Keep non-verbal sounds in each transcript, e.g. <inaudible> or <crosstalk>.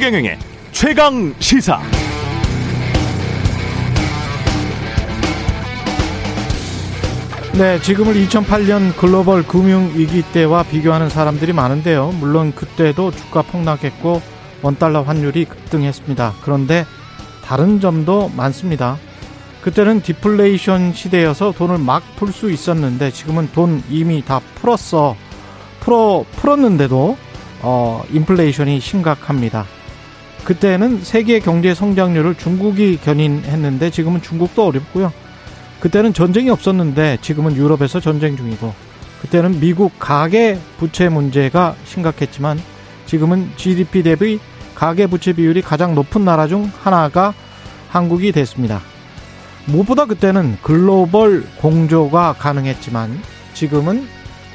최경영의 최강 시사. 네, 지금을 2008년 글로벌 금융 위기 때와 비교하는 사람들이 많은데요. 물론 그때도 주가 폭락했고 원달러 환율이 급등했습니다. 그런데 다른 점도 많습니다. 그때는 디플레이션 시대여서 돈을 막 풀 수 있었는데 지금은 돈 이미 다 풀었어. 풀어 풀었는데도 어 인플레이션이 심각합니다. 그때는 세계 경제 성장률을 중국이 견인했는데 지금은 중국도 어렵고요. 그때는 전쟁이 없었는데 지금은 유럽에서 전쟁 중이고 그때는 미국 가계 부채 문제가 심각했지만 지금은 GDP 대비 가계 부채 비율이 가장 높은 나라 중 하나가 한국이 됐습니다. 무엇보다 그때는 글로벌 공조가 가능했지만 지금은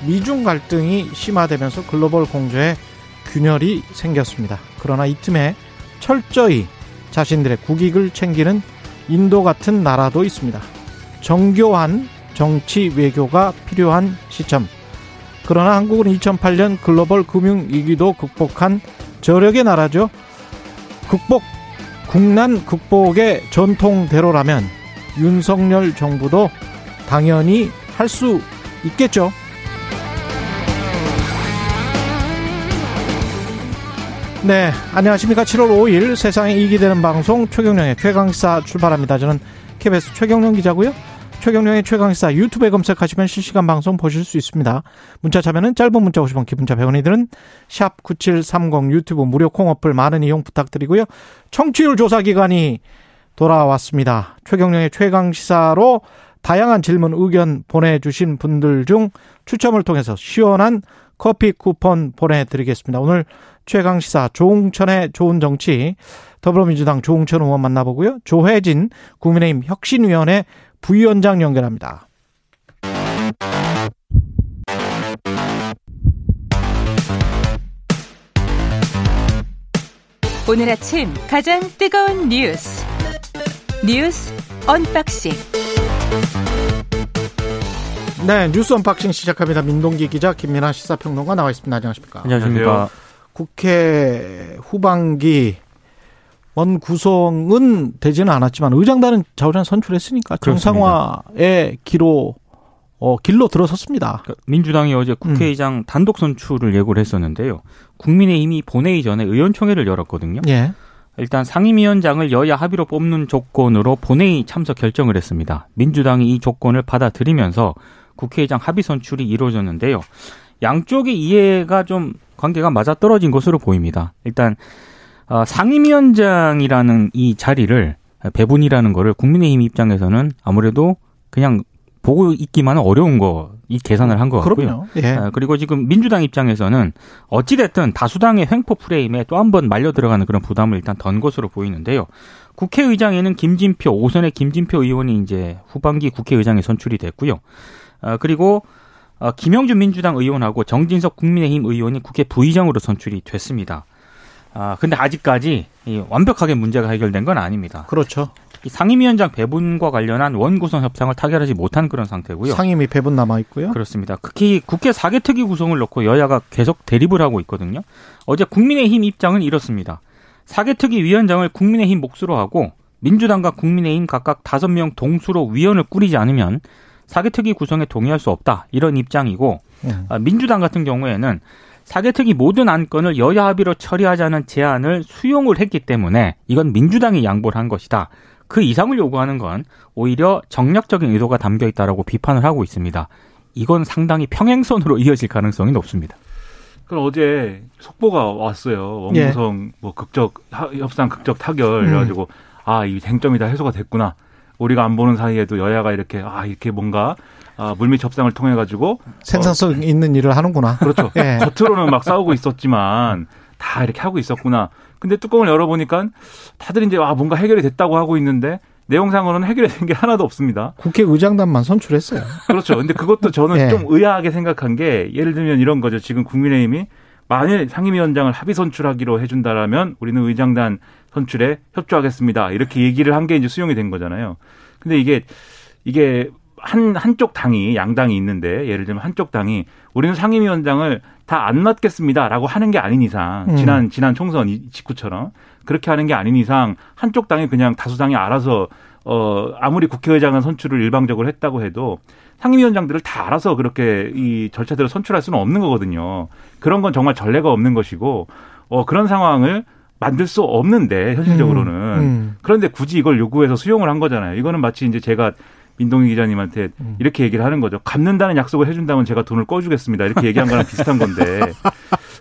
미중 갈등이 심화되면서 글로벌 공조에 균열이 생겼습니다. 그러나 이 틈에 철저히 자신들의 국익을 챙기는 인도 같은 나라도 있습니다. 정교한 정치 외교가 필요한 시점. 그러나 한국은 2008년 글로벌 금융 위기도 극복한 저력의 나라죠. 극복, 국난 극복의 전통대로라면 윤석열 정부도 당연히 할 수 있겠죠. 네, 안녕하십니까. 7월 5일 세상에 이익이 되는 방송 최경령의 최강시사 출발합니다. 저는 KBS 최경령 기자고요. 최경령의 최강시사 유튜브에 검색하시면 실시간 방송 보실 수 있습니다. 문자 참여는 짧은 문자 50원, 기본자 100원이 드는 샵 9730 유튜브 무료 콩 어플 많은 이용 부탁드리고요. 청취율 조사 기간이 돌아왔습니다. 최경령의 최강시사로 다양한 질문, 의견 보내주신 분들 중 추첨을 통해서 시원한 커피 쿠폰 보내드리겠습니다. 오늘 최강시사 조웅천의 좋은 정치 더불어민주당 조웅천 의원 만나보고요. 조혜진 국민의힘 혁신위원회 부위원장 연결합니다. 오늘 아침 가장 뜨거운 뉴스 뉴스 unboxing 네 뉴스 unboxing 시작합니다. 민동기 기자 김민아 시사평론가 나와 있습니다. 안녕하십니까? 안녕하십니까? 국회 후반기 원 구성은 되지는 않았지만 의장단은 좌우간 선출했으니까 정상화의 기로 어, 길로 들어섰습니다. 그러니까 민주당이 어제 국회의장 음. 단독 선출을 예고를 했었는데요. 국민의힘이 본회의 전에 의원총회를 열었거든요. 예. 일단 상임위원장을 여야 합의로 뽑는 조건으로 본회의 참석 결정을 했습니다. 민주당이 이 조건을 받아들이면서 국회의장 합의 선출이 이루어졌는데요. 양쪽의 이해가 좀 관계가 맞아떨어진 것으로 보입니다. 일단 어, 상임위원장이라는 이 자리를 배분이라는 거를 국민의힘 입장에서는 아무래도 그냥 보고 있기만은 어려운 거, 이 계산을 한 것 같고요. 예. 아, 그리고 지금 민주당 입장에서는 어찌 됐든 다수당의 횡포 프레임에 또 한 번 말려 들어가는 그런 부담을 일단 던 것으로 보이는데요. 국회의장에는 김진표, 오선의 김진표 의원이 이제 후반기 국회의장에 선출이 됐고요. 아, 그리고 어, 김영준 민주당 의원하고 정진석 국민의힘 의원이 국회 부의장으로 선출이 됐습니다. 아, 근데 아직까지 완벽하게 문제가 해결된 건 아닙니다. 그렇죠. 상임위원장 배분과 관련한 원구성 협상을 타결하지 못한 그런 상태고요. 상임위 배분 남아 있고요. 그렇습니다. 특히 국회 사개 특위 구성을 놓고 여야가 계속 대립을 하고 있거든요. 어제 국민의힘 입장은 이렇습니다. 사개 특위 위원장을 국민의힘 몫으로 하고 민주당과 국민의힘 각각 다섯 명 동수로 위원을 꾸리지 않으면 사개특위 구성에 동의할 수 없다 이런 입장이고 음. 민주당 같은 경우에는 사개특위 모든 안건을 여야 합의로 처리하자는 제안을 수용을 했기 때문에 이건 민주당이 양보를 한 것이다. 그 이상을 요구하는 건 오히려 정략적인 의도가 담겨 있다라고 비판을 하고 있습니다. 이건 상당히 평행선으로 <laughs> 이어질 가능성이 높습니다. 그럼 어제 속보가 왔어요. 원구성 예. 뭐 극적 협상 극적 타결 음. 그래가지고 아 이 쟁점이 다 해소가 됐구나. 우리가 안 보는 사이에도 여야가 이렇게 아 이렇게 뭔가 아, 물밑 협상을 통해 가지고 생산성 어, 있는 일을 하는구나. 그렇죠. 예. 겉으로는 막 싸우고 있었지만 다 이렇게 하고 있었구나. 근데 뚜껑을 열어보니까 다들 이제 아 뭔가 해결이 됐다고 하고 있는데 내용상으로는 해결이 된 게 하나도 없습니다. 국회의장단만 선출했어요. 그렇죠. 근데 그것도 저는 예. 좀 의아하게 생각한 게 예를 들면 이런 거죠. 지금 국민의힘이 만일 상임위원장을 합의 선출하기로 해준다라면 우리는 의장단 선출에 협조하겠습니다. 이렇게 얘기를 한 게 이제 수용이 된 거잖아요. 근데 이게 이게 한 한쪽 당이 양당이 있는데 예를 들면 한쪽 당이 우리는 상임위원장을 다안 맞겠습니다라고 하는 게 아닌 이상 음. 지난 지난 총선 이- 직후처럼 그렇게 하는 게 아닌 이상 한쪽 당이 그냥 다수당이 알아서 어 아무리 국회의장은 선출을 일방적으로 했다고 해도 상임위원장들을 다 알아서 그렇게 이 절차대로 선출할 수는 없는 거거든요. 그런 건 정말 전례가 없는 것이고 어 그런 상황을 만들 수 없는데 현실적으로는 음. 그런데 굳이 이걸 요구해서 수용을 한 거잖아요. 이거는 마치 이제 제가 민동희 기자님한테 음. 이렇게 얘기를 하는 거죠. 갚는다는 약속을 해준다면 제가 돈을 꺼주겠습니다. 이렇게 얘기한 거랑 <laughs> 비슷한 건데.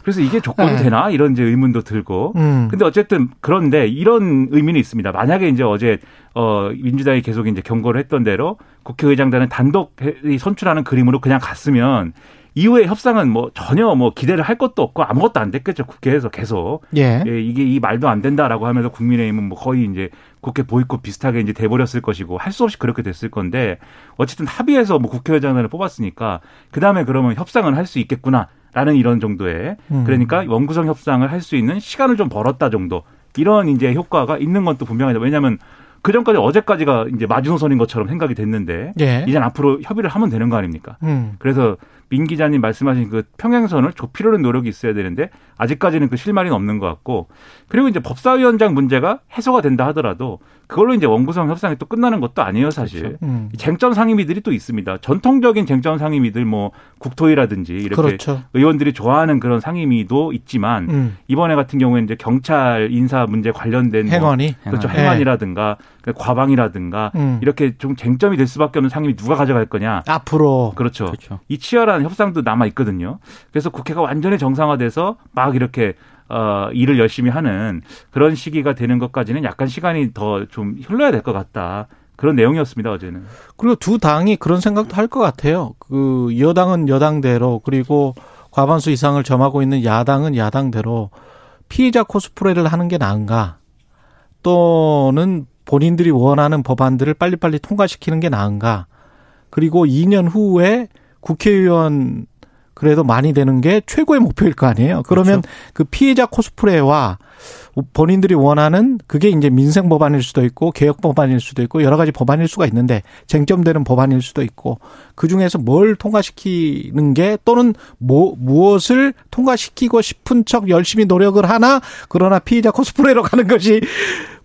그래서 이게 조건이 네. 되나? 이런 이제 의문도 들고. 음. 근데 어쨌든 그런데 이런 의미는 있습니다. 만약에 이제 어제 어 민주당이 계속 이제 경고를 했던 대로 국회의장단은 단독 해- 선출하는 그림으로 그냥 갔으면 이후에 협상은 뭐 전혀 뭐 기대를 할 것도 없고 아무것도 안 됐겠죠. 국회에서 계속. 예. 예, 이게 이 말도 안 된다라고 하면서 국민의힘은 뭐 거의 이제 국회 보이콧 비슷하게 이제 돼버렸을 것이고 할 수 없이 그렇게 됐을 건데 어쨌든 합의해서 뭐 국회의장단을 뽑았으니까 그 다음에 그러면 협상을 할수 있겠구나 라는 이런 정도의 음. 그러니까 원구성 협상을 할 수 있는 시간을 좀 벌었다 정도 이런 이제 효과가 있는 건 또 분명하다. 왜냐하면 그 전까지 어제까지가 이제 마지노선인 것처럼 생각이 됐는데 예. 이제 앞으로 협의를 하면 되는 거 아닙니까? 음. 그래서 민 기자님 말씀하신 그 평행선을 좁히려는 노력이 있어야 되는데 아직까지는 그 실마리는 없는 것 같고 그리고 이제 법사위원장 문제가 해소가 된다 하더라도 그걸로 이제 원구성 협상이 또 끝나는 것도 아니에요 사실. 음. 이 쟁점 상임위들이 또 있습니다. 전통적인 쟁점 상임위들 뭐 국토위라든지 이렇게 그렇죠. 의원들이 좋아하는 그런 상임위도 있지만 음. 이번에 같은 경우에는 이제 경찰 인사 문제 관련된 뭐 행언이. 그렇죠 예. 행안이라든가 그 과방이라든가 음. 이렇게 좀 쟁점이 될 수밖에 없는 상임위 누가 가져갈 거냐 앞으로. 그렇죠. 그렇죠. 이 치열한 협상도 남아 있거든요. 그래서 국회가 완전히 정상화돼서 막 이렇게 어 일을 열심히 하는 그런 시기가 되는 것까지는 약간 시간이 더 좀 흘러야 될 것 같다. 그런 내용이었습니다 어제는. 그리고 두 당이 그런 생각도 할 것 같아요. 그 여당은 여당대로 그리고 과반수 이상을 점하고 있는 야당은 야당대로 피해자 코스프레를 하는 게 나은가 또는 본인들이 원하는 법안들을 빨리빨리 통과시키는 게 나은가 그리고 2년 후에 국회의원 그래도 많이 되는 게 최고의 목표일 거 아니에요. 그러면 그 피해자 코스프레와 본인들이 원하는 그게 이제 민생 법안일 수도 있고 개혁 법안일 수도 있고 여러 가지 법안일 수가 있는데 쟁점되는 법안일 수도 있고 그 중에서 뭘 통과시키는 게 또는 뭐 무엇을 통과시키고 싶은 척 열심히 노력을 하나 그러나 피해자 코스프레로 <laughs> 가는 것이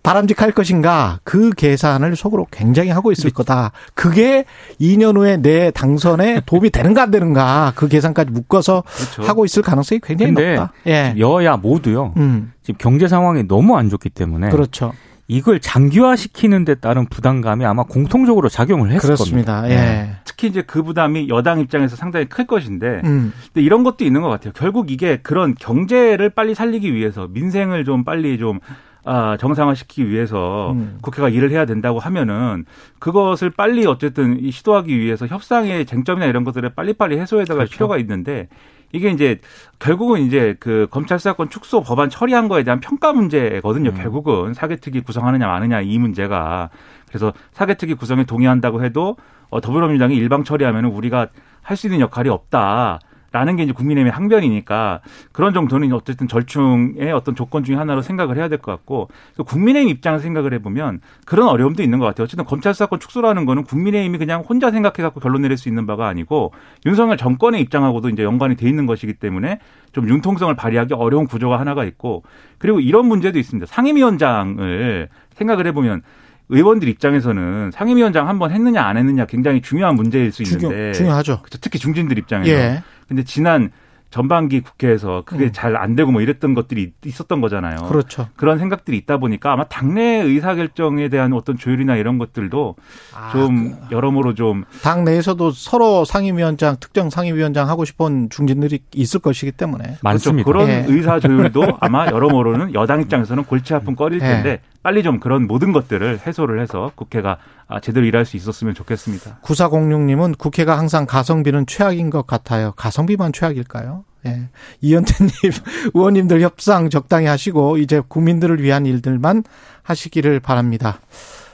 바람직할 것인가 그 계산을 속으로 굉장히 하고 있을 거다. 그게 2년 후에 내 당선에 도움이 되는가 안 되는가 그 계산까지 묶어서 그렇죠. 하고 있을 가능성이 굉장히 높다. 예. 여야 모두요. 음. 지금 경제 상황이 너무 안 좋기 때문에 그렇죠. 이걸 장기화시키는 데 따른 부담감이 아마 공통적으로 작용을 했을 그렇습니다. 겁니다. 예. 특히 이제 그 부담이 여당 입장에서 상당히 클 것인데 음. 근데 이런 것도 있는 것 같아요. 결국 이게 그런 경제를 빨리 살리기 위해서 민생을 좀 빨리 좀 아, 정상화시키기 위해서 음. 국회가 일을 해야 된다고 하면은 그것을 빨리 어쨌든 이 시도하기 위해서 협상의 쟁점이나 이런 것들을 빨리빨리 해소해 나갈 그렇죠. 필요가 있는데 이게 이제 결국은 이제 그 검찰 수사권 축소 법안 처리한 거에 대한 평가 문제거든요. 음. 결국은 사개특위 구성하느냐 마느냐 이 문제가 그래서 사개특위 구성에 동의한다고 해도 어, 더불어민주당이 일방 처리하면은 우리가 할 수 있는 역할이 없다. 라는 게 이제 국민의힘의 항변이니까 그런 정도는 어쨌든 절충의 어떤 조건 중에 하나로 생각을 해야 될 것 같고 또 국민의힘 입장에서 생각을 해보면 그런 어려움도 있는 것 같아요. 어쨌든 검찰 수사권 축소라는 거는 국민의힘이 그냥 혼자 생각해갖고 결론 내릴 수 있는 바가 아니고 윤석열 정권의 입장하고도 이제 연관이 돼 있는 것이기 때문에 좀 융통성을 발휘하기 어려운 구조가 하나가 있고 그리고 이런 문제도 있습니다. 상임위원장을 생각을 해보면 의원들 입장에서는 상임위원장 한번 했느냐 안 했느냐 굉장히 중요한 문제일 수 중요, 있는데 중요 하죠. 그렇죠. 특히 중진들 입장에서 예. 근데 지난 전반기 국회에서 그게 음. 잘안 되고 뭐 이랬던 것들이 있었던 거잖아요. 그렇죠. 그런 생각들이 있다 보니까 아마 당내 의사 결정에 대한 어떤 조율이나 이런 것들도 아, 좀 여러모로 좀 당 내에서도 서로 상임위원장, 특정 상임위원장 하고 싶은 중진들이 있을 것이기 때문에. 많습니다. 그렇죠. 그런 예. 의사 조율도 <laughs> 아마 여러모로는 여당 입장에서는 골치 아픈 거릴 예. 텐데 빨리 좀 그런 모든 것들을 해소를 해서 국회가 아, 제대로 일할 수 있었으면 좋겠습니다. 9406님은 국회가 항상 가성비는 최악인 것 같아요. 가성비만 최악일까요? 예. 이현태님, <laughs> 의원님들 협상 적당히 하시고, 이제 국민들을 위한 일들만 하시기를 바랍니다.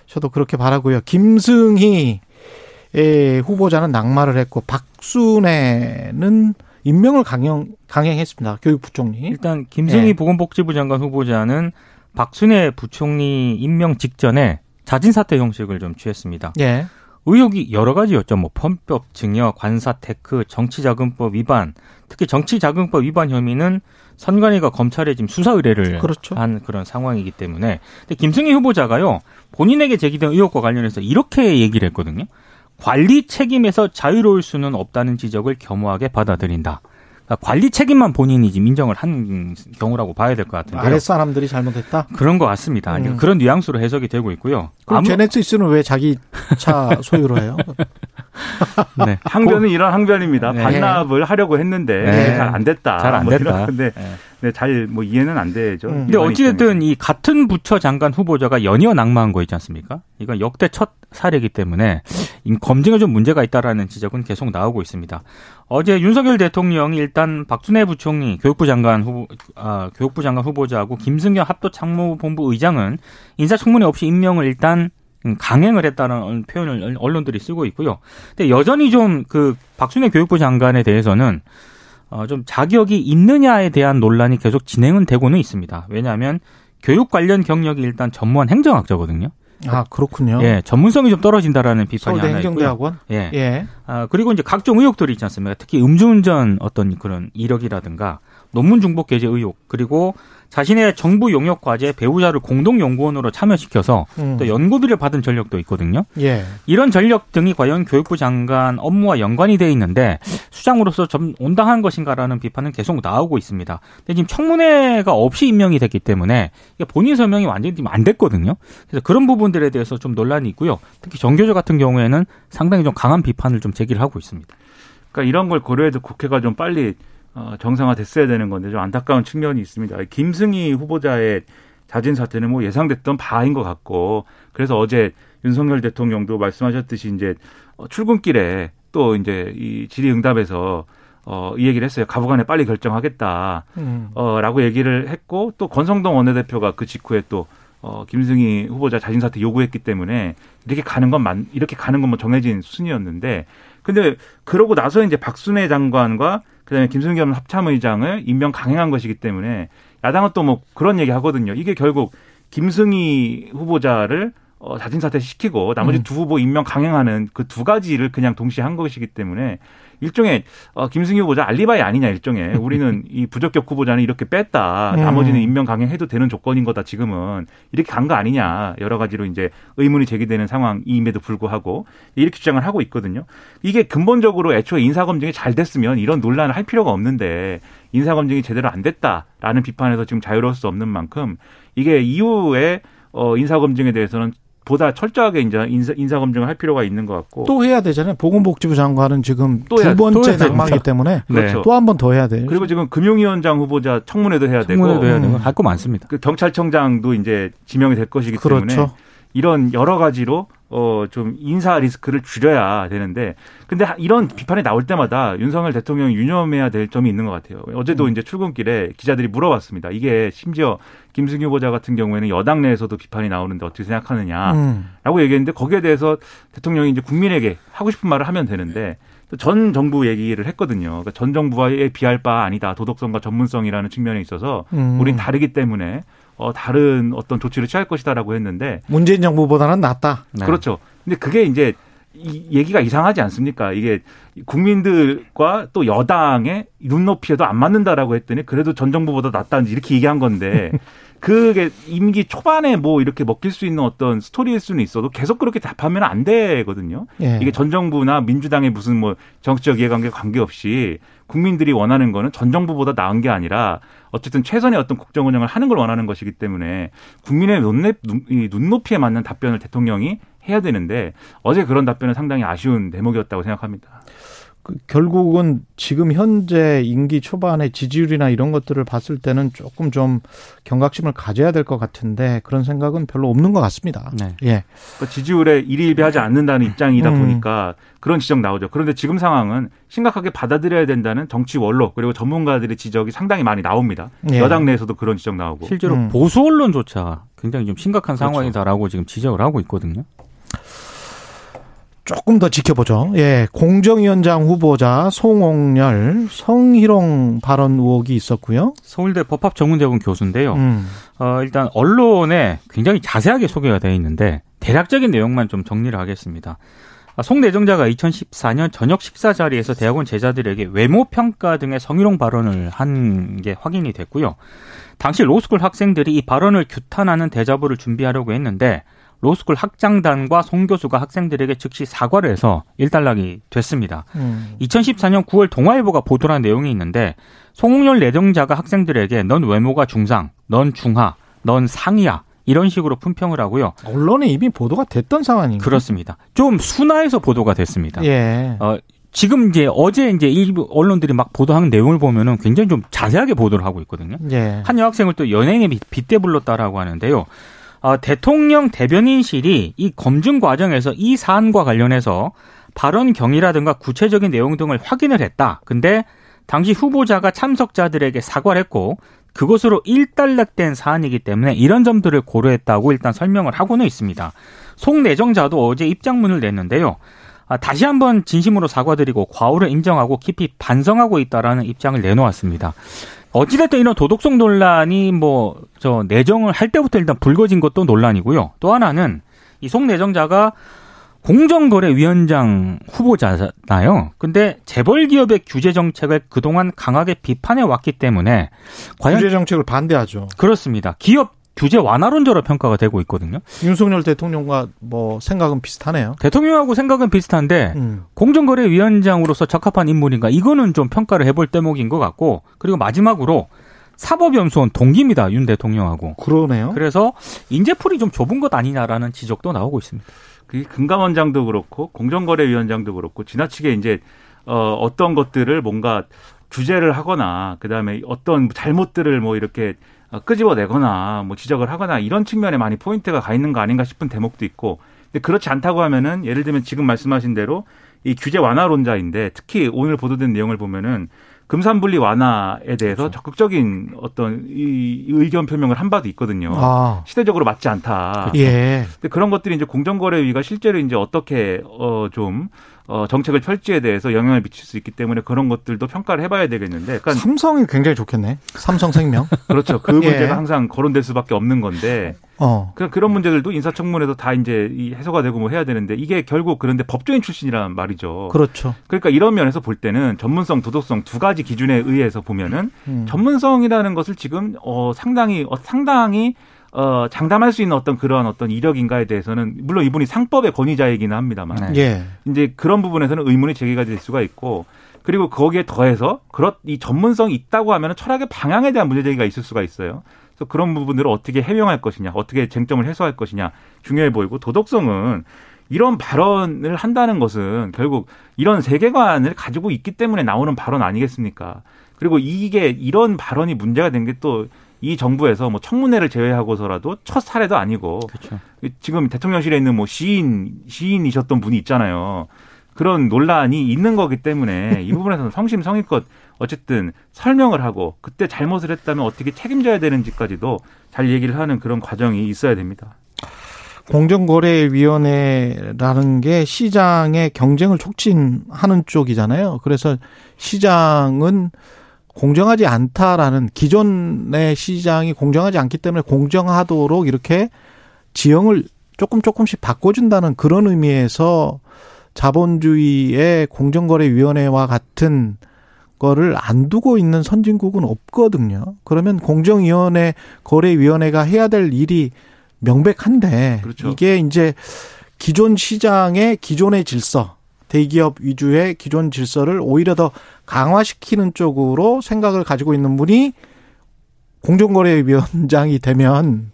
저도 그렇게 바라고요. 김승희 의 후보자는 낙마를 했고, 박순애는 임명을 강행, 강행했습니다. 교육부총리. 일단 김승희 예. 보건복지부 장관 후보자는 박순애 부총리 임명 직전에 자진 사퇴 형식을 좀 취했습니다. 예. 의혹이 여러 가지였죠. 뭐 편법 증여, 관사 테크, 정치자금법 위반, 특히 정치자금법 위반 혐의는 선관위가 검찰에 지금 수사 의뢰를 그렇죠. 한 그런 상황이기 때문에 근데 김승희 후보자가요 본인에게 제기된 의혹과 관련해서 이렇게 얘기를 했거든요. 관리 책임에서 자유로울 수는 없다는 지적을 겸허하게 받아들인다. 그러니까 관리 책임만 본인이 지금 인정을 한 경우라고 봐야 될 것 같은데요. 아랫 사람들이 잘못했다? 그런 것 같습니다. 음. 그런 뉘앙스로 해석이 되고 있고요. 그럼 아무... 제네시스는 왜 자기 차 <laughs> 소유로 해요? 네. 항변은 이런 항변입니다. 네. 반납을 하려고 했는데 네. 잘안 됐다. 잘 안 됐다. 뭐 근데 네. 네, 잘 뭐 이해는 안 되죠. 음. 근데 어찌됐든 이 같은 부처 장관 후보자가 연이어 낙마한 거 있지 않습니까? 이건 역대 첫 사례이기 때문에 검증에 좀 문제가 있다라는 지적은 계속 나오고 있습니다. 어제 윤석열 대통령이 일단 박준혜 부총리 교육부 장관 후보 아, 교육부 장관 후보자하고 김승겸 합도참모본부 의장은 인사청문회 없이 임명을 일단 강행을 했다는 표현을 언론들이 쓰고 있고요. 근데 여전히 좀 그 박순애 교육부 장관에 대해서는 어, 좀 자격이 있느냐에 대한 논란이 계속 진행은 되고는 있습니다. 왜냐하면 교육 관련 경력이 일단 전무한 행정학자거든요. 아 그렇군요. 예, 전문성이 좀 떨어진다라는 비판이 하나 행정대학원? 있고요. 예. 예. 아 그리고 이제 각종 의혹들이 있지 않습니까? 특히 음주운전 어떤 그런 이력이라든가 논문 중복 게재 의혹 그리고 자신의 정부 용역 과제 배우자를 공동 연구원으로 참여시켜서 음. 또 연구비를 받은 전력도 있거든요. 예. 이런 전력 등이 과연 교육부 장관 업무와 연관이 돼 있는데 수장으로서 좀 온당한 것인가라는 비판은 계속 나오고 있습니다. 근데 지금 청문회가 없이 임명이 됐기 때문에 본인 서명이 완전히 안 됐거든요. 그래서 그런 부분들에 대해서 좀 논란이 있고요. 특히 정교조 같은 경우에는 상당히 좀 강한 비판을 좀 제기를 하고 있습니다. 그러니까 이런 걸 고려해도 국회가 좀 빨리 어, 정상화됐어야 되는 건데 좀 안타까운 측면이 있습니다. 김승희 후보자의 자진 사퇴는 뭐 예상됐던 바인 것 같고 그래서 어제 윤석열 대통령도 말씀하셨듯이 이제 어, 출근길에 또 이제 이 질의응답에서 어, 이 얘기를 했어요. 가부간에 빨리 결정하겠다. 음. 어, 라고 얘기를 했고 또 권성동 원내대표가 그 직후에 또 어, 김승희 후보자 자진 사퇴 요구했기 때문에 이렇게 가는 건 만, 이렇게 가는 건 뭐 정해진 순이었는데 근데 그러고 나서 이제 박순애 장관과 그다음에 김승겸 합참의장을 임명 강행한 것이기 때문에 야당은 또 뭐 그런 얘기 하거든요. 이게 결국 김승희 후보자를 어, 자진 사퇴 시키고 나머지 음. 두 후보 임명 강행하는 그 두 가지를 그냥 동시에 한 것이기 때문에 일종의 어, 김승희 후보자 알리바이 아니냐 일종의 우리는 <laughs> 이 부적격 후보자는 이렇게 뺐다 음. 나머지는 임명 강행해도 되는 조건인 거다 지금은 이렇게 간 거 아니냐 여러 가지로 이제 의문이 제기되는 상황임에도 불구하고 이렇게 주장을 하고 있거든요. 이게 근본적으로 애초에 인사 검증이 잘 됐으면 이런 논란을 할 필요가 없는데 인사 검증이 제대로 안 됐다라는 비판에서 지금 자유로울 수 없는 만큼 이게 이후에 어, 인사 검증에 대해서는 보다 철저하게 이제 인사, 인사 검증을 할 필요가 있는 것 같고 또 해야 되잖아요. 보건복지부 장관은 지금 두 해야, 번째 낙마기 때문에 그렇죠. 또 한 번 더 해야 돼요. 그리고 지금 금융위원장 후보자 청문회도 해야 청문회도 되고 해야 되고 할 거 많습니다. 그 경찰청장도 이제 지명이 될 것이기 그렇죠. 때문에 이런 여러 가지로 어, 좀 인사 리스크를 줄여야 되는데, 근데 이런 비판이 나올 때마다 윤석열 대통령이 유념해야 될 점이 있는 것 같아요. 어제도 음. 이제 출근길에 기자들이 물어봤습니다. 이게 심지어 김승희 후보자 같은 경우에는 여당 내에서도 비판이 나오는데 어떻게 생각하느냐라고 음. 얘기했는데 거기에 대해서 대통령이 이제 국민에게 하고 싶은 말을 하면 되는데 전 정부 얘기를 했거든요. 그러니까 전 정부와의 비할 바 아니다. 도덕성과 전문성이라는 측면에 있어서 음. 우린 다르기 때문에 어, 다른 어떤 조치를 취할 것이다라고 했는데 문재인 정부보다는 낫다. 네. 그렇죠. 근데 그게 이제 이 얘기가 이상하지 않습니까? 이게 국민들과 또 여당의 눈높이에도 안 맞는다라고 했더니 그래도 전 정부보다 낫다 이렇게 얘기한 건데 <laughs> 그게 임기 초반에 뭐 이렇게 먹힐 수 있는 어떤 스토리일 수는 있어도 계속 그렇게 답하면 안 되거든요. 예. 이게 전 정부나 민주당의 무슨 뭐 정치적 이해관계 관계없이 국민들이 원하는 거는 전 정부보다 나은 게 아니라 어쨌든 최선의 어떤 국정 운영을 하는 걸 원하는 것이기 때문에 국민의 눈높 이에 맞는 답변을 대통령이 해야 되는데 어제 그런 답변은 상당히 아쉬운 대목이었다고 생각합니다. 그 결국은 지금 현재 임기 초반의 지지율이나 이런 것들을 봤을 때는 조금 좀 경각심을 가져야 될 것 같은데 그런 생각은 별로 없는 것 같습니다. 네. 예. 그 지지율에 일일비하지 않는다는 입장이다 음. 보니까 그런 지적 나오죠. 그런데 지금 상황은 심각하게 받아들여야 된다는 정치 원로 그리고 전문가들의 지적이 상당히 많이 나옵니다. 예. 여당 내에서도 그런 지적 나오고 실제로 음. 보수 언론조차 굉장히 좀 심각한 그렇죠. 상황이다라고 지금 지적을 하고 있거든요. 조금 더 지켜보죠. 예, 공정위원장 후보자 송옥렬 성희롱 발언 의혹이 있었고요. 서울대 법학전문대학원 교수인데요. 음. 어, 일단 언론에 굉장히 자세하게 소개가 되어 있는데 대략적인 내용만 좀 정리를 하겠습니다. 아, 송 내정자가 2014년 저녁 식사 자리에서 대학원 제자들에게 외모 평가 등의 성희롱 발언을 한 게 확인이 됐고요. 당시 로스쿨 학생들이 이 발언을 규탄하는 대자보를 준비하려고 했는데 로스쿨 학장단과 송 교수가 학생들에게 즉시 사과를 해서 일단락이 됐습니다. 음. 2014년 9월 동아일보가 보도한 내용이 있는데 송웅열 내정자가 학생들에게 넌 외모가 중상, 넌 중하, 넌 상이야. 이런 식으로 품평을 하고요. 언론에 이미 보도가 됐던 상황인가요? 그렇습니다. 좀 순화해서 보도가 됐습니다. 예. 어, 지금 이제 어제 이제 일부 언론들이 막 보도한 내용을 보면은 굉장히 좀 자세하게 보도를 하고 있거든요. 예. 한 여학생을 또 연예인에 빗대 불렀다라고 하는데요. 어, 대통령 대변인실이 이 검증 과정에서 이 사안과 관련해서 발언 경위라든가 구체적인 내용 등을 확인을 했다. 근데 당시 후보자가 참석자들에게 사과를 했고 그것으로 일단락된 사안이기 때문에 이런 점들을 고려했다고 일단 설명을 하고는 있습니다. 송 내정자도 어제 입장문을 냈는데요. 아, 다시 한번 진심으로 사과드리고 과오를 인정하고 깊이 반성하고 있다라는 입장을 내놓았습니다. 어찌됐든 이런 도덕성 논란이 뭐 저 내정을 할 때부터 일단 불거진 것도 논란이고요. 또 하나는 이 송 내정자가 공정거래위원장 후보자잖아요. 근데 재벌 기업의 규제 정책을 그동안 강하게 비판해 왔기 때문에 과연 규제 정책을 반대하죠. 그렇습니다. 기업 규제 완화론자로 평가가 되고 있거든요. 윤석열 대통령과 뭐 생각은 비슷하네요. 대통령하고 생각은 비슷한데 음. 공정거래위원장으로서 적합한 인물인가 이거는 좀 평가를 해볼 대목인 것 같고 그리고 마지막으로 사법연수원 동기입니다 윤 대통령하고. 그러네요. 그래서 인재풀이 좀 좁은 것 아니냐라는 지적도 나오고 있습니다. 그 금감원장도 그렇고 공정거래위원장도 그렇고 지나치게 이제 어 어떤 것들을 뭔가 규제를 하거나 그다음에 어떤 잘못들을 뭐 이렇게 어, 끄집어내거나 뭐 지적을 하거나 이런 측면에 많이 포인트가 가 있는 거 아닌가 싶은 대목도 있고 근데 그렇지 않다고 하면은 예를 들면 지금 말씀하신 대로 이 규제 완화론자인데 특히 오늘 보도된 내용을 보면은 금산분리 완화에 대해서 그렇죠. 적극적인 어떤 이 의견 표명을 한 바도 있거든요. 아. 시대적으로 맞지 않다. 예. 근데 그런 것들이 이제 공정거래위가 실제로 이제 어떻게 어좀 어, 정책을 펼지에 대해서 영향을 미칠 수 있기 때문에 그런 것들도 평가를 해봐야 되겠는데. 그러니까 삼성이 굉장히 좋겠네. 삼성생명. <laughs> 그렇죠. 그 예. 문제가 항상 거론될 수밖에 없는 건데. 어. 그냥 그런 문제들도 인사청문회도 다 이제 이 해소가 되고 뭐 해야 되는데 이게 결국 그런데 법조인 출신이란 말이죠. 그렇죠. 그러니까 이런 면에서 볼 때는 전문성, 도덕성 두 가지 기준에 의해서 보면은 음. 전문성이라는 것을 지금 어 상당히 어 상당히 어, 장담할 수 있는 어떤 그런 어떤 이력인가에 대해서는 물론 이분이 상법의 권위자이기는 합니다만 네. 예. 이제 그런 부분에서는 의문이 제기가 될 수가 있고 그리고 거기에 더해서 그런 이 전문성이 있다고 하면 철학의 방향에 대한 문제 제기가 있을 수가 있어요. 그래서 그런 부분들을 어떻게 해명할 것이냐, 어떻게 쟁점을 해소할 것이냐 중요해 보이고 도덕성은 이런 발언을 한다는 것은 결국 이런 세계관을 가지고 있기 때문에 나오는 발언 아니겠습니까? 그리고 이게 이런 발언이 문제가 된 게 또 이 정부에서 뭐 청문회를 제외하고서라도 첫 사례도 아니고 그렇죠. 지금 대통령실에 있는 뭐 시인 시인이셨던 분이 있잖아요. 그런 논란이 있는 거기 때문에 이 부분에서는 성심성의껏 어쨌든 설명을 하고 그때 잘못을 했다면 어떻게 책임져야 되는지까지도 잘 얘기를 하는 그런 과정이 있어야 됩니다. 공정거래위원회라는 게 시장의 경쟁을 촉진하는 쪽이잖아요. 그래서 시장은 공정하지 않다라는 기존의 시장이 공정하지 않기 때문에 공정하도록 이렇게 지형을 조금 조금씩 바꿔준다는 그런 의미에서 자본주의의 공정거래위원회와 같은 거를 안 두고 있는 선진국은 없거든요. 그러면 공정위원회 거래위원회가 해야 될 일이 명백한데 그렇죠. 이게 이제 기존 시장의 기존의 질서 대기업 위주의 기존 질서를 오히려 더 강화시키는 쪽으로 생각을 가지고 있는 분이 공정거래위원장이 되면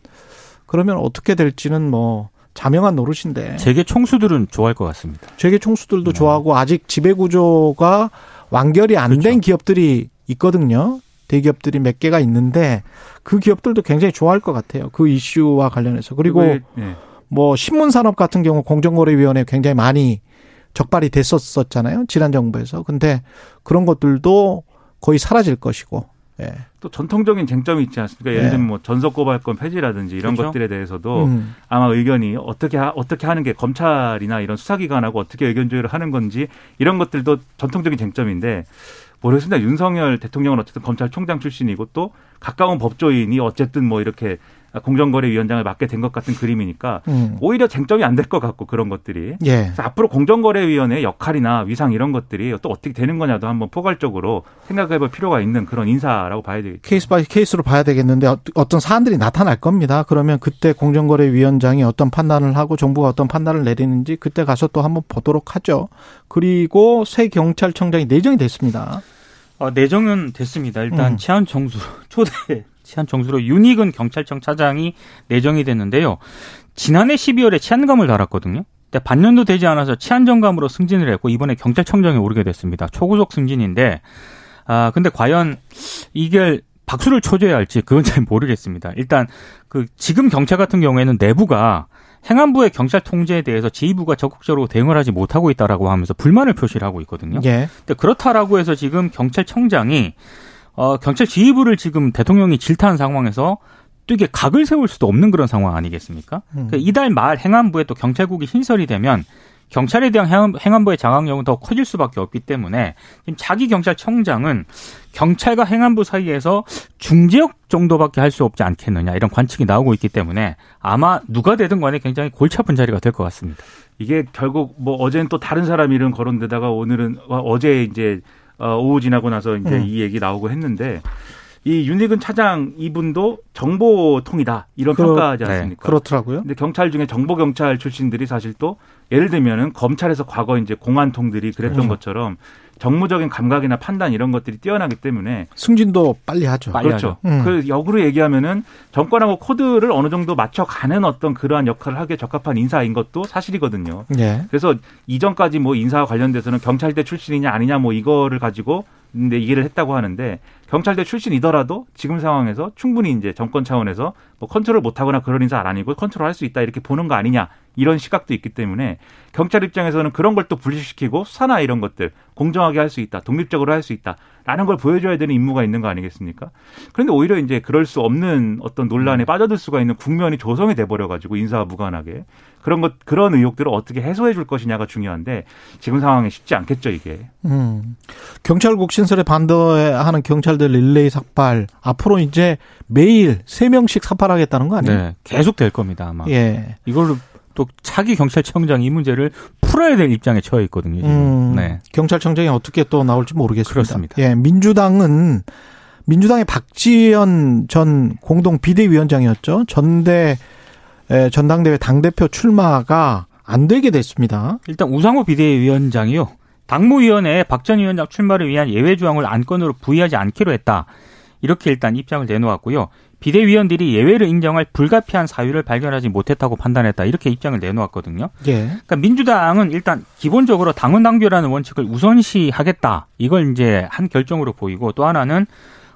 그러면 어떻게 될지는 뭐 자명한 노릇인데. 재계 총수들은 좋아할 것 같습니다. 재계 총수들도 네. 좋아하고 아직 지배 구조가 완결이 안된 그렇죠. 기업들이 있거든요. 대기업들이 몇 개가 있는데 그 기업들도 굉장히 좋아할 것 같아요. 그 이슈와 관련해서. 그리고 네. 뭐 신문 산업 같은 경우 공정거래위원회 굉장히 많이 적발이 됐었었잖아요. 지난 정부에서. 근데 그런 것들도 거의 사라질 것이고. 예. 또 전통적인 쟁점이 있지 않습니까? 예를 예. 들면 뭐 전속 고발권 폐지라든지 이런 그렇죠? 것들에 대해서도 음. 아마 의견이 어떻게 하, 어떻게 하는 게 검찰이나 이런 수사기관하고 어떻게 의견 조율을 하는 건지 이런 것들도 전통적인 쟁점인데 모르겠습니다. 윤석열 대통령은 어쨌든 검찰총장 출신이고 또 가까운 법조인이 어쨌든 뭐 이렇게 공정거래위원장을 맡게 된 것 같은 그림이니까 음. 오히려 쟁점이 안 될 것 같고 그런 것들이 예. 앞으로 공정거래위원회의 역할이나 위상 이런 것들이 또 어떻게 되는 거냐도 한번 포괄적으로 생각해볼 필요가 있는 그런 인사라고 봐야 되겠죠. case by case로 봐야 되겠는데 어, 어떤 사안들이 나타날 겁니다. 그러면 그때 공정거래위원장이 어떤 판단을 하고 정부가 어떤 판단을 내리는지 그때 가서 또 한번 보도록 하죠. 그리고 새 경찰청장이 내정이 됐습니다. 어, 내정은 됐습니다. 일단 음. 치안 정수 <laughs> 초대 치안 정수로 윤희근 경찰청 차장이 내정이 됐는데요. 지난해 12월에 치안감을 달았거든요. 근데 반년도 되지 않아서 치안정감으로 승진을 했고 이번에 경찰청장에 오르게 됐습니다. 초고속 승진인데 아 근데 과연 이게 박수를 쳐줘야 할지 그건 잘 모르겠습니다. 일단 그 지금 경찰 같은 경우에는 내부가 행안부의 경찰 통제에 대해서 지휘부가 적극적으로 대응을 하지 못하고 있다라고 하면서 불만을 표시를 하고 있거든요. 예. 근데 그렇다라고 해서 지금 경찰청장이 어 경찰 지휘부를 지금 대통령이 질타한 상황에서 또 이게 각을 세울 수도 없는 그런 상황 아니겠습니까? 음. 그러니까 이달 말 행안부에 또 경찰국이 신설이 되면 경찰에 대한 행안, 부의 장악력은 더 커질 수밖에 없기 때문에 지금 자기 경찰청장은 경찰과 행안부 사이에서 중재역 정도밖에 할 수 없지 않겠느냐 이런 관측이 나오고 있기 때문에 아마 누가 되든 간에 굉장히 골치 아픈 자리가 될 것 같습니다. 이게 결국 뭐 어제는 또 다른 사람 이름 거론되다가 오늘은 어제 이제 어, 오후 지나고 나서 이제 음. 이 얘기 나오고 했는데 이 윤희근 차장 이분도 정보통이다 이런 그 평가하지 네. 않습니까? 네, 그렇더라고요. 근데 경찰 중에 정보 경찰 출신들이 사실 또 예를 들면은 검찰에서 과거 이제 공안통들이 그랬던 음. 것처럼 정무적인 감각이나 판단 이런 것들이 뛰어나기 때문에 승진도 빨리 하죠. 빨리 그렇죠. 음. 그 역으로 얘기하면은 정권하고 코드를 어느 정도 맞춰가는 어떤 그러한 역할을 하기에 적합한 인사인 것도 사실이거든요. 네. 그래서 이전까지 뭐 인사와 관련돼서는 경찰대 출신이냐 아니냐 뭐 이거를 가지고 근데 이해를 했다고 하는데 경찰대 출신이더라도 지금 상황에서 충분히 이제 정권 차원에서 뭐 컨트롤 못하거나 그런 인사 아니고 컨트롤할 수 있다 이렇게 보는 거 아니냐 이런 시각도 있기 때문에 경찰 입장에서는 그런 걸 또 분리시키고 수사나 이런 것들 공정하게 할 수 있다 독립적으로 할 수 있다 라는 걸 보여줘야 되는 임무가 있는 거 아니겠습니까? 그런데 오히려 이제 그럴 수 없는 어떤 논란에 음. 빠져들 수가 있는 국면이 조성이 돼버려 가지고 인사와 무관하게 그런 것 그런 의혹들을 어떻게 해소해 줄 것이냐가 중요한데 지금 상황에 쉽지 않겠죠 이게. 음. 경찰국 신설에 반대하는 경찰들 릴레이 삭발 앞으로 이제 매일 세 명씩 삭발하겠다는 거 아니에요? 네, 계속 될 겁니다 아마. 예. 이걸로 또 차기 경찰청장 이 문제를 풀어야 될 입장에 처해 있거든요. 지금. 음, 네. 경찰청장이 어떻게 또 나올지 모르겠습니다. 그렇습니다. 예, 민주당은 민주당의 박지원 전 공동 비대위원장이었죠. 전대 전당대회 당대표 출마가 안 되게 됐습니다. 일단 우상호 비대위원장이요. 당무위원회에 박 전 위원장 출마를 위한 예외 조항을 안건으로 부의하지 않기로 했다. 이렇게 일단 입장을 내놓았고요. 비대위원들이 예외를 인정할 불가피한 사유를 발견하지 못했다고 판단했다. 이렇게 입장을 내놓았거든요. 예. 그러니까 민주당은 일단 기본적으로 당원 당규라는 원칙을 우선시하겠다. 이걸 이제 한 결정으로 보이고 또 하나는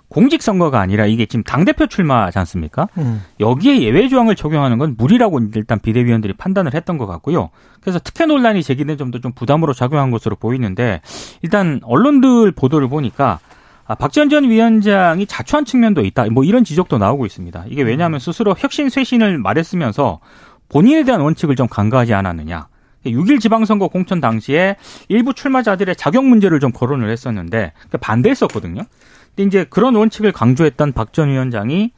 공직선거가 아니라 이게 지금 당대표 출마지 않습니까? 음. 여기에 예외 조항을 적용하는 건 무리라고 일단 비대위원들이 판단을 했던 것 같고요. 그래서 특혜 논란이 제기된 점도 좀 부담으로 작용한 것으로 보이는데 일단 언론들 보도를 보니까 아, 박지원 전 위원장이 자초한 측면도 있다. 뭐 이런 지적도 나오고 있습니다. 이게 왜냐하면 스스로 혁신 쇄신을 말했으면서 본인에 대한 원칙을 좀 간과하지 않았느냐. 6일 지방선거 공천 당시에 일부 출마자들의 자격 문제를 좀 거론을 했었는데 반대했었거든요. 근데 이제 그런 원칙을 강조했던 박 전 위원장이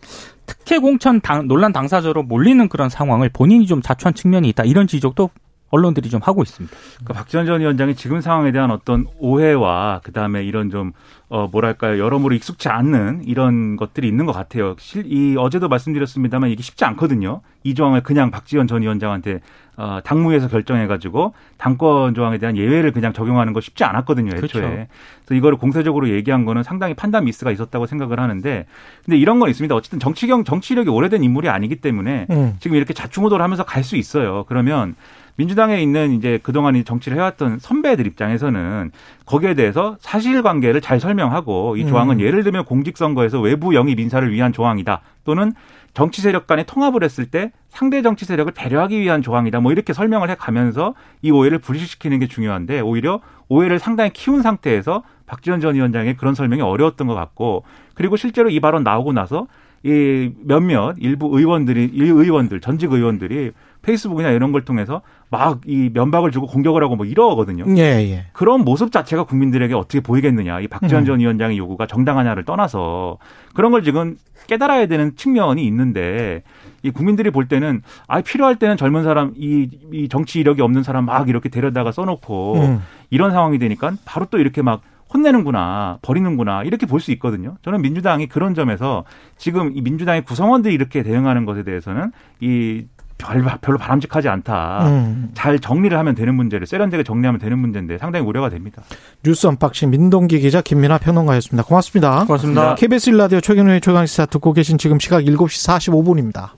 특혜 공천 당, 논란 당사자로 몰리는 그런 상황을 본인이 좀 자초한 측면이 있다. 이런 지적도 언론들이 좀 하고 있습니다. 그러니까 박지원 전 위원장이 지금 상황에 대한 어떤 오해와 그다음에 이런 좀 어, 뭐랄까요, 여러모로 익숙치 않는 이런 것들이 있는 것 같아요. 실, 이, 어제도 말씀드렸습니다만 이게 쉽지 않거든요. 이 조항을 그냥 박지원 전 위원장한테 어, 당무에서 결정해가지고 당권 조항에 대한 예외를 그냥 적용하는 거 쉽지 않았거든요, 애초에. 그렇죠. 그래서 이거를 공세적으로 얘기한 거는 상당히 판단 미스가 있었다고 생각을 하는데, 근데 이런 건 있습니다. 어쨌든 정치경, 정치력이 오래된 인물이 아니기 때문에 음. 지금 이렇게 자충우돌 하면서 갈 수 있어요. 그러면 민주당에 있는 이제 그동안 정치를 해왔던 선배들 입장에서는 거기에 대해서 사실관계를 잘 설명하고 이 조항은 음. 예를 들면 공직선거에서 외부 영입 인사를 위한 조항이다 또는 정치 세력 간에 통합을 했을 때 상대 정치 세력을 배려하기 위한 조항이다. 뭐 이렇게 설명을 해 가면서 이 오해를 불식시키는 게 중요한데 오히려 오해를 상당히 키운 상태에서 박지원 전 위원장의 그런 설명이 어려웠던 것 같고 그리고 실제로 이 발언 나오고 나서 이 몇몇 일부 의원들이 일 의원들 전직 의원들이 페이스북이나 이런 걸 통해서 막 이 면박을 주고 공격을 하고 뭐 이러거든요. 예, 예. 그런 모습 자체가 국민들에게 어떻게 보이겠느냐. 이 박지원 음. 전 위원장의 요구가 정당하냐를 떠나서 그런 걸 지금 깨달아야 되는 측면이 있는데 이 국민들이 볼 때는 아 필요할 때는 젊은 사람 이, 이 정치 이력이 없는 사람 막 이렇게 데려다가 써놓고 음. 이런 상황이 되니까 바로 또 이렇게 막 혼내는구나, 버리는구나, 이렇게 볼 수 있거든요. 저는 민주당이 그런 점에서 지금 이 민주당의 구성원들이 이렇게 대응하는 것에 대해서는 이 별, 별로 바람직하지 않다. 음. 잘 정리를 하면 되는 문제를 세련되게 정리하면 되는 문제인데 상당히 우려가 됩니다. 뉴스 unboxing 민동기 기자 김민아 평론가였습니다. 고맙습니다. 고맙습니다. KBS 일라디오 최경영의 최강시사 듣고 계신 지금 시각 7시 45분입니다.